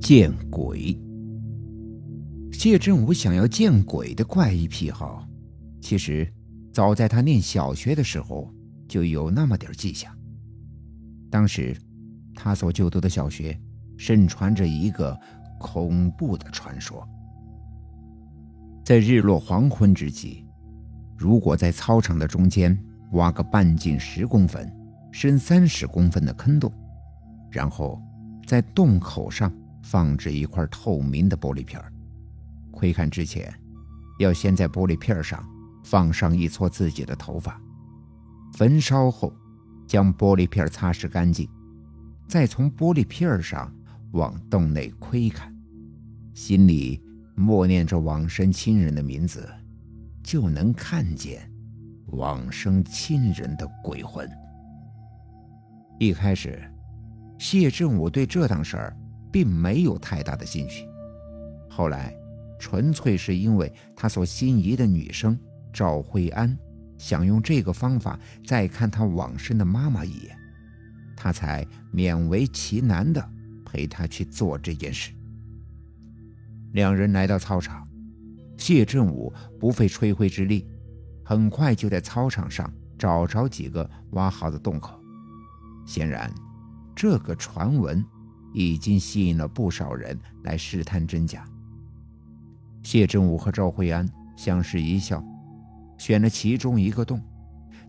见鬼！谢振武想要见鬼的怪异癖好，其实早在他念小学的时候就有那么点迹象。当时，他所就读的小学盛传着一个恐怖的传说：在日落黄昏之际，如果在操场的中间挖个半径十公分、深三十公分的坑洞，然后在洞口上放置一块透明的玻璃片窥看之前，要先在玻璃片上放上一撮自己的头发，焚烧后。将玻璃片擦拭干净，再从玻璃片上往洞内窥看，心里默念着往生亲人的名字，就能看见往生亲人的鬼魂。一开始，谢振武对这档事儿并没有太大的兴趣，后来，纯粹是因为他所心仪的女生赵慧安。想用这个方法再看他往生的妈妈一眼，他才勉为其难地陪他去做这件事。两人来到操场，谢振武不费吹灰之力，很快就在操场上找着几个挖好的洞口。显然，这个传闻已经吸引了不少人来试探真假。谢振武和赵慧安相视一笑。选了其中一个洞，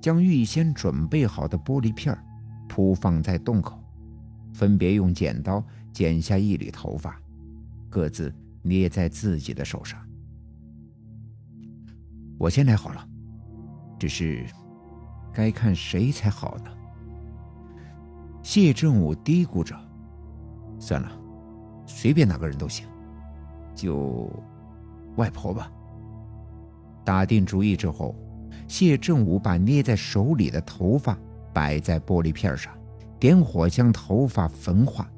将预先准备好的玻璃片铺放在洞口，分别用剪刀剪下一缕头发，各自捏在自己的手上。我先来好了，只是该看谁才好呢？谢振武嘀咕着：“算了，随便哪个人都行，就外婆吧。”打定主意之后，谢振武把捏在手里的头发摆在玻璃片上，点火将头发焚化。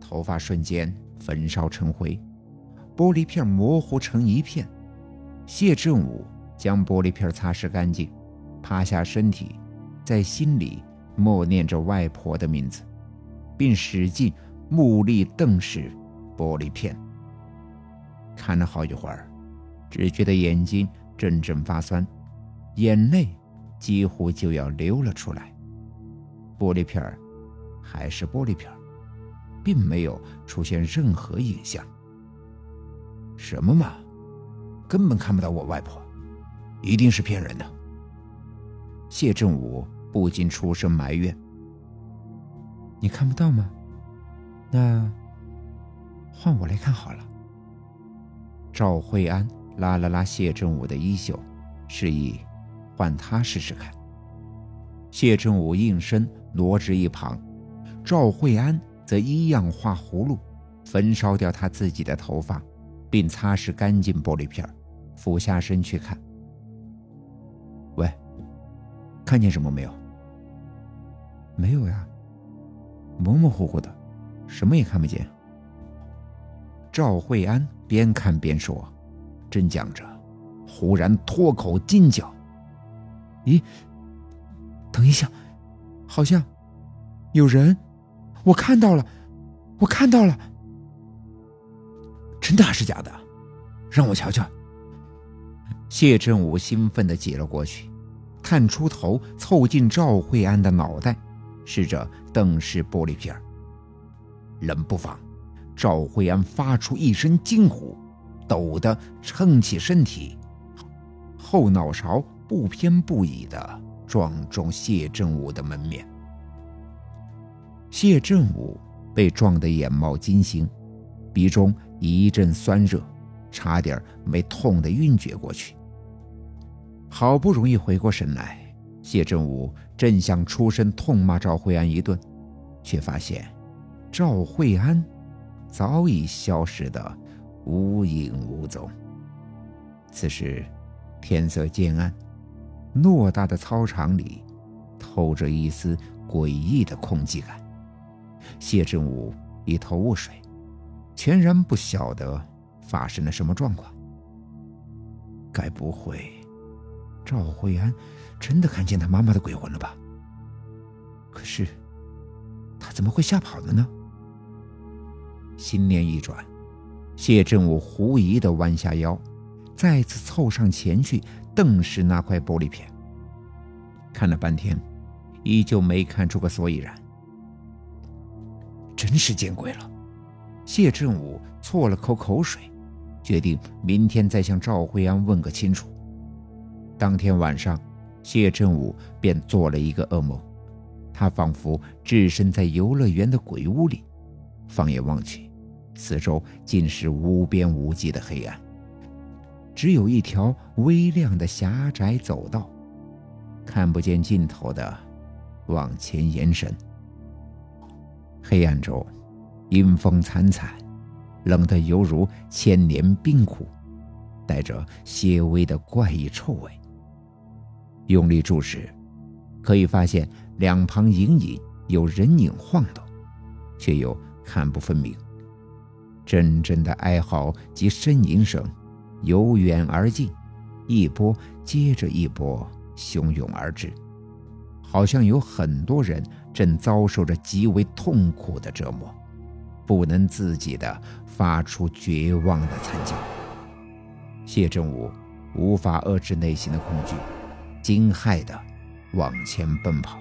头发瞬间焚烧成灰，玻璃片模糊成一片。谢振武将玻璃片擦拭干净，趴下身体，在心里默念着外婆的名字，并使劲目力瞪视玻璃片，看了好一会儿。只觉得眼睛阵阵发酸，眼泪几乎就要流了出来。玻璃片还是玻璃片，并没有出现任何影像。什么嘛，根本看不到我外婆，一定是骗人的。谢振武不禁出声埋怨：“你看不到吗？那换我来看好了。”赵慧安。拉了拉谢振武的衣袖，示意换他试试看。谢振武应声挪至一旁，赵慧安则一样画葫芦，焚烧掉他自己的头发，并擦拭干净玻璃片，俯下身去看。喂，看见什么没有？没有呀，模模糊糊的，什么也看不见。赵慧安边看边说。正讲着，忽然脱口惊叫：“咦，等一下，好像有人！我看到了，我看到了！真的还是假的？让我瞧瞧。”谢振武兴奋的挤了过去，探出头凑近赵慧安的脑袋，试着瞪视玻璃片冷不防，赵慧安发出一声惊呼。抖得撑起身体，后脑勺不偏不倚的撞中谢振武的门面。谢振武被撞得眼冒金星，鼻中一阵酸热，差点没痛得晕厥过去。好不容易回过神来，谢振武正想出声痛骂赵慧安一顿，却发现赵慧安早已消失的。无影无踪。此时，天色渐暗，偌大的操场里透着一丝诡异的空寂感。谢振武一头雾水，全然不晓得发生了什么状况。该不会，赵慧安真的看见他妈妈的鬼魂了吧？可是，他怎么会吓跑了呢？心念一转，谢振武狐疑地弯下腰，再次凑上前去瞪视那块玻璃片。看了半天，依旧没看出个所以然。真是见鬼了！谢振武啜了口口水，决定明天再向赵慧安问个清楚。当天晚上，谢振武便做了一个噩梦，他仿佛置身在游乐园的鬼屋里，放眼望去，四周尽是无边无际的黑暗，只有一条微亮的狭窄走道，看不见尽头的往前延伸。黑暗中，阴风惨惨，冷得犹如千年冰窟，带着些微的怪异臭味。用力注视，可以发现两旁隐隐有人影晃动，却又看不分明。阵阵的哀嚎及呻吟声由远而近，一波接着一波汹涌而至，好像有很多人。正遭受着极为痛苦的折磨，不能自己的发出绝望的惨叫。谢振武无法遏制内心的恐惧，惊骇的往前奔跑，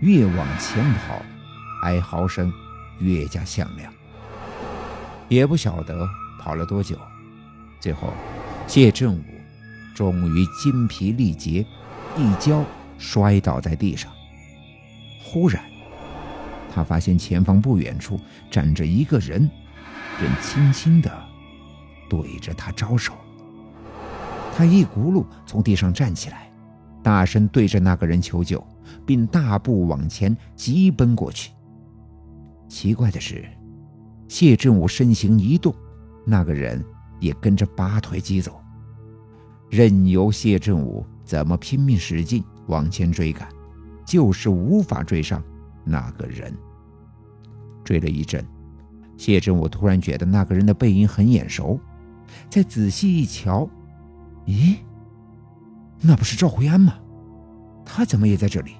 越往前跑，哀嚎声越加响亮。也不晓得跑了多久，最后谢振武终于筋疲力竭，一跤摔倒在地上。忽然，他发现前方不远处站着一个人，正轻轻地对着他招手。他一骨碌从地上站起来，大声对着那个人求救，并大步往前急奔过去。奇怪的是，谢振武身形一动，那个人也跟着拔腿疾走，任由谢振武怎么拼命使劲往前追赶。就是无法追上那个人。追了一阵，谢振武突然觉得那个人的背影很眼熟，再仔细一瞧，咦，那不是赵慧安吗？他怎么也在这里？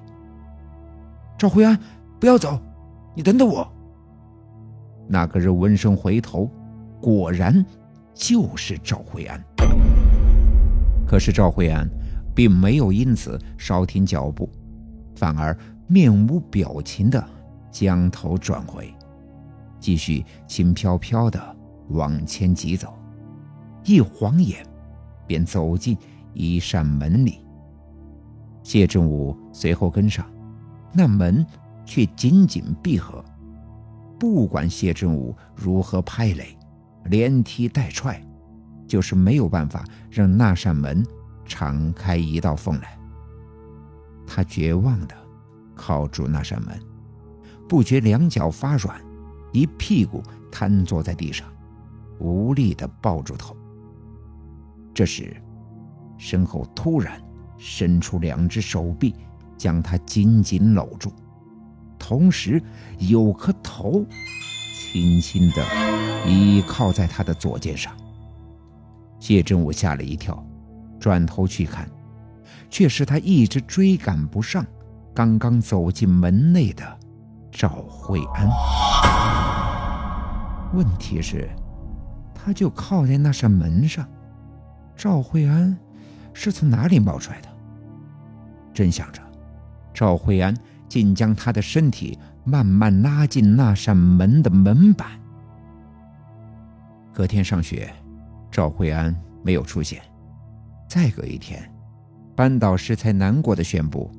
赵慧安，不要走，你等等我。那个人闻声回头，果然就是赵慧安。可是赵慧安并没有因此稍停脚步。反而面无表情的将头转回，继续轻飘飘的往前疾走，一晃眼，便走进一扇门里。谢振武随后跟上，那门却紧紧闭合。不管谢振武如何拍垒，连踢带踹，就是没有办法让那扇门敞开一道缝来。他绝望的靠住那扇门，不觉两脚发软，一屁股瘫坐在地上，无力的抱住头。这时，身后突然伸出两只手臂，将他紧紧搂住，同时有颗头轻轻的倚靠在他的左肩上。谢振武吓了一跳，转头去看。却是他一直追赶不上，刚刚走进门内的赵慧安。问题是，他就靠在那扇门上，赵慧安是从哪里冒出来的？正想着，赵慧安竟将他的身体慢慢拉进那扇门的门板。隔天上学，赵慧安没有出现。再隔一天。班导师才难过的宣布，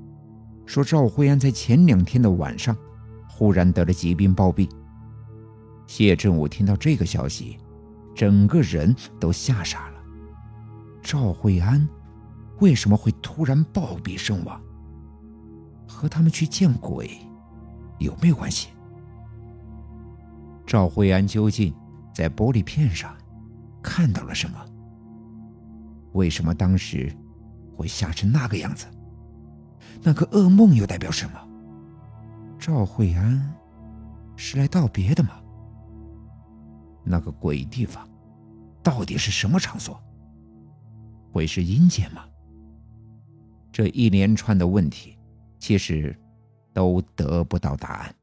说赵慧安在前两天的晚上，忽然得了疾病暴毙。谢振武听到这个消息，整个人都吓傻了。赵慧安为什么会突然暴毙身亡？和他们去见鬼有没有关系？赵慧安究竟在玻璃片上看到了什么？为什么当时？会吓成那个样子？那个噩梦又代表什么？赵慧安是来道别的吗？那个鬼地方到底是什么场所？会是阴间吗？这一连串的问题，其实都得不到答案。